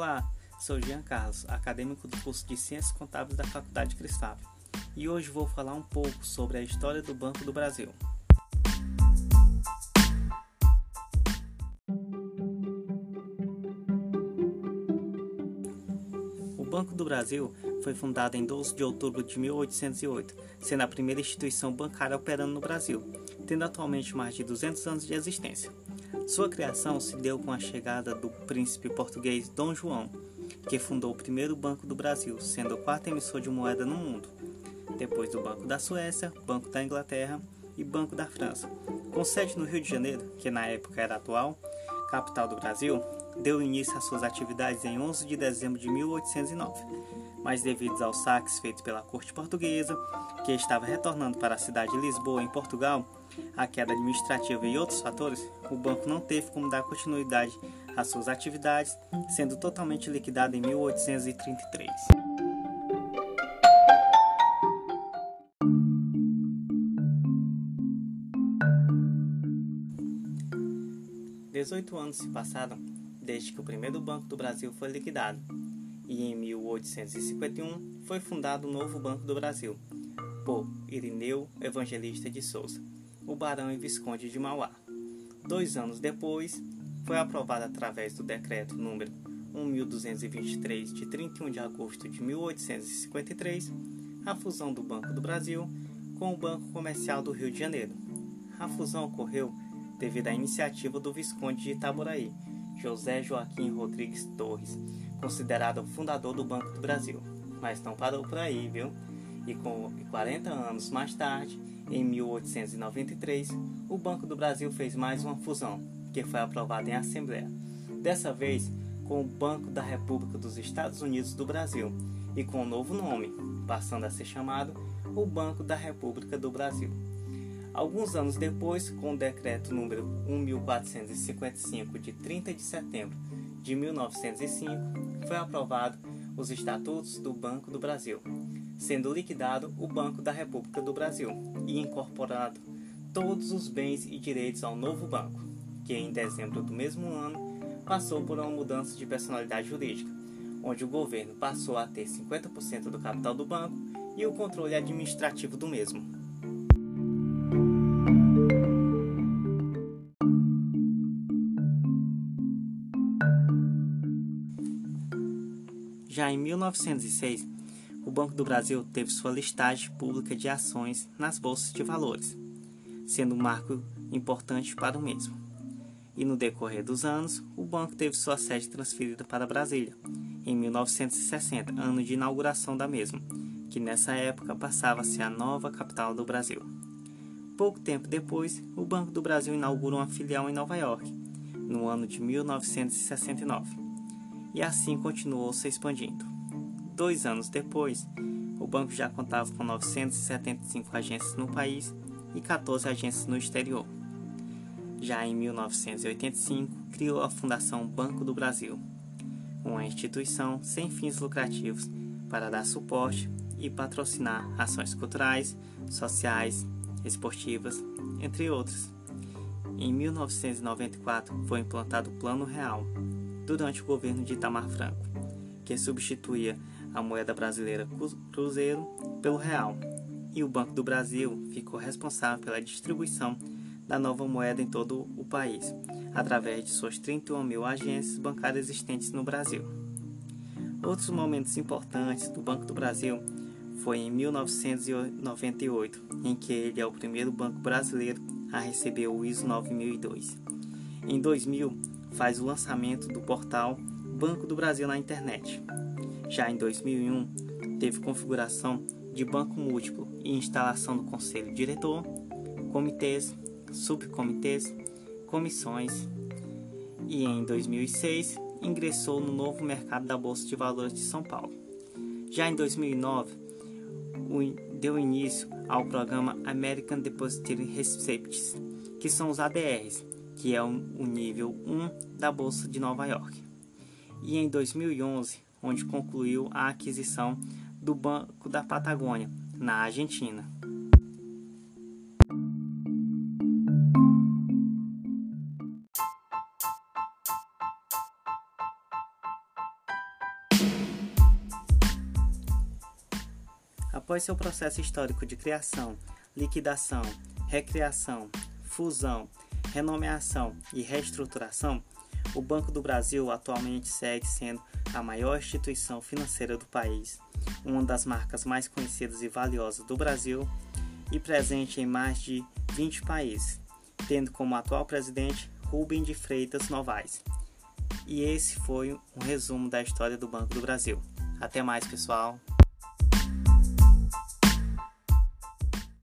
Olá, sou Jean Carlos, acadêmico do curso de Ciências Contábeis da Faculdade Cristal, e hoje vou falar um pouco sobre a história do Banco do Brasil. O Banco do Brasil foi fundado em 12 de outubro de 1808, sendo a primeira instituição bancária operando no Brasil, tendo atualmente mais de 200 anos de existência. Sua criação se deu com a chegada do príncipe português Dom João, que fundou o primeiro Banco do Brasil, sendo o quarto emissor de moeda no mundo, depois do Banco da Suécia, Banco da Inglaterra e Banco da França. Com sede no Rio de Janeiro, que na época era atual capital do Brasil, deu início às suas atividades em 11 de dezembro de 1809, mas devido aos saques feitos pela corte portuguesa, que estava retornando para a cidade de Lisboa, em Portugal, a queda administrativa e outros fatores, o banco não teve como dar continuidade às suas atividades, sendo totalmente liquidado em 1833. Dezoito anos se passaram desde que o primeiro Banco do Brasil foi liquidado, e em 1851 foi fundado o novo Banco do Brasil, por Irineu Evangelista de Souza o Barão e Visconde de Mauá. Dois anos depois, foi aprovada através do decreto número 1223 de 31 de agosto de 1853 a fusão do Banco do Brasil com o Banco Comercial do Rio de Janeiro. A fusão ocorreu devido à iniciativa do Visconde de Itaboraí, José Joaquim Rodrigues Torres, considerado o fundador do Banco do Brasil. Mas não parou por aí, viu? E com 40 anos mais tarde, em 1893, o Banco do Brasil fez mais uma fusão, que foi aprovada em Assembleia. Dessa vez, com o Banco da República dos Estados Unidos do Brasil e com um novo nome, passando a ser chamado o Banco da República do Brasil. Alguns anos depois, com o decreto número 1455 de 30 de setembro de 1905, foi aprovado os estatutos do Banco do Brasil, sendo liquidado o Banco da República do Brasil e incorporado todos os bens e direitos ao novo banco, que em dezembro do mesmo ano passou por uma mudança de personalidade jurídica, onde o governo passou a ter 50% do capital do banco e o controle administrativo do mesmo. Já em 1906, o Banco do Brasil teve sua listagem pública de ações nas bolsas de valores, sendo um marco importante para o mesmo. E no decorrer dos anos, o banco teve sua sede transferida para Brasília, em 1960, ano de inauguração da mesma, que nessa época passava a ser a nova capital do Brasil. Pouco tempo depois, o Banco do Brasil inaugurou uma filial em Nova York, no ano de 1969, e assim continuou se expandindo. Dois anos depois, o banco já contava com 975 agências no país e 14 agências no exterior. Já em 1985, criou a Fundação Banco do Brasil, uma instituição sem fins lucrativos para dar suporte e patrocinar ações culturais, sociais, esportivas, entre outras. Em 1994 foi implantado o Plano Real, durante o governo de Itamar Franco, que substituía a moeda brasileira cruzeiro pelo real, e o Banco do Brasil ficou responsável pela distribuição da nova moeda em todo o país, através de suas 31 mil agências bancárias existentes no Brasil. Outros momentos importantes do Banco do Brasil foi em 1998, em que ele é o primeiro banco brasileiro a receber o ISO 9002. Em 2000, faz o lançamento do portal Banco do Brasil na internet, já em 2001, teve configuração de banco múltiplo e instalação do conselho diretor, comitês, subcomitês, comissões e em 2006 ingressou no novo mercado da Bolsa de Valores de São Paulo. Já em 2009, deu início ao programa American Depository Receipts, que são os ADRs, que é o nível 1 da Bolsa de Nova York. E em 2011, onde concluiu a aquisição do Banco da Patagônia, na Argentina. Após seu processo histórico de criação, liquidação, recriação, fusão renomeação e reestruturação, o Banco do Brasil atualmente segue sendo a maior instituição financeira do país, uma das marcas mais conhecidas e valiosas do Brasil e presente em mais de 20 países, tendo como atual presidente Rubem de Freitas Novaes. E esse foi um resumo da história do Banco do Brasil. Até mais, pessoal!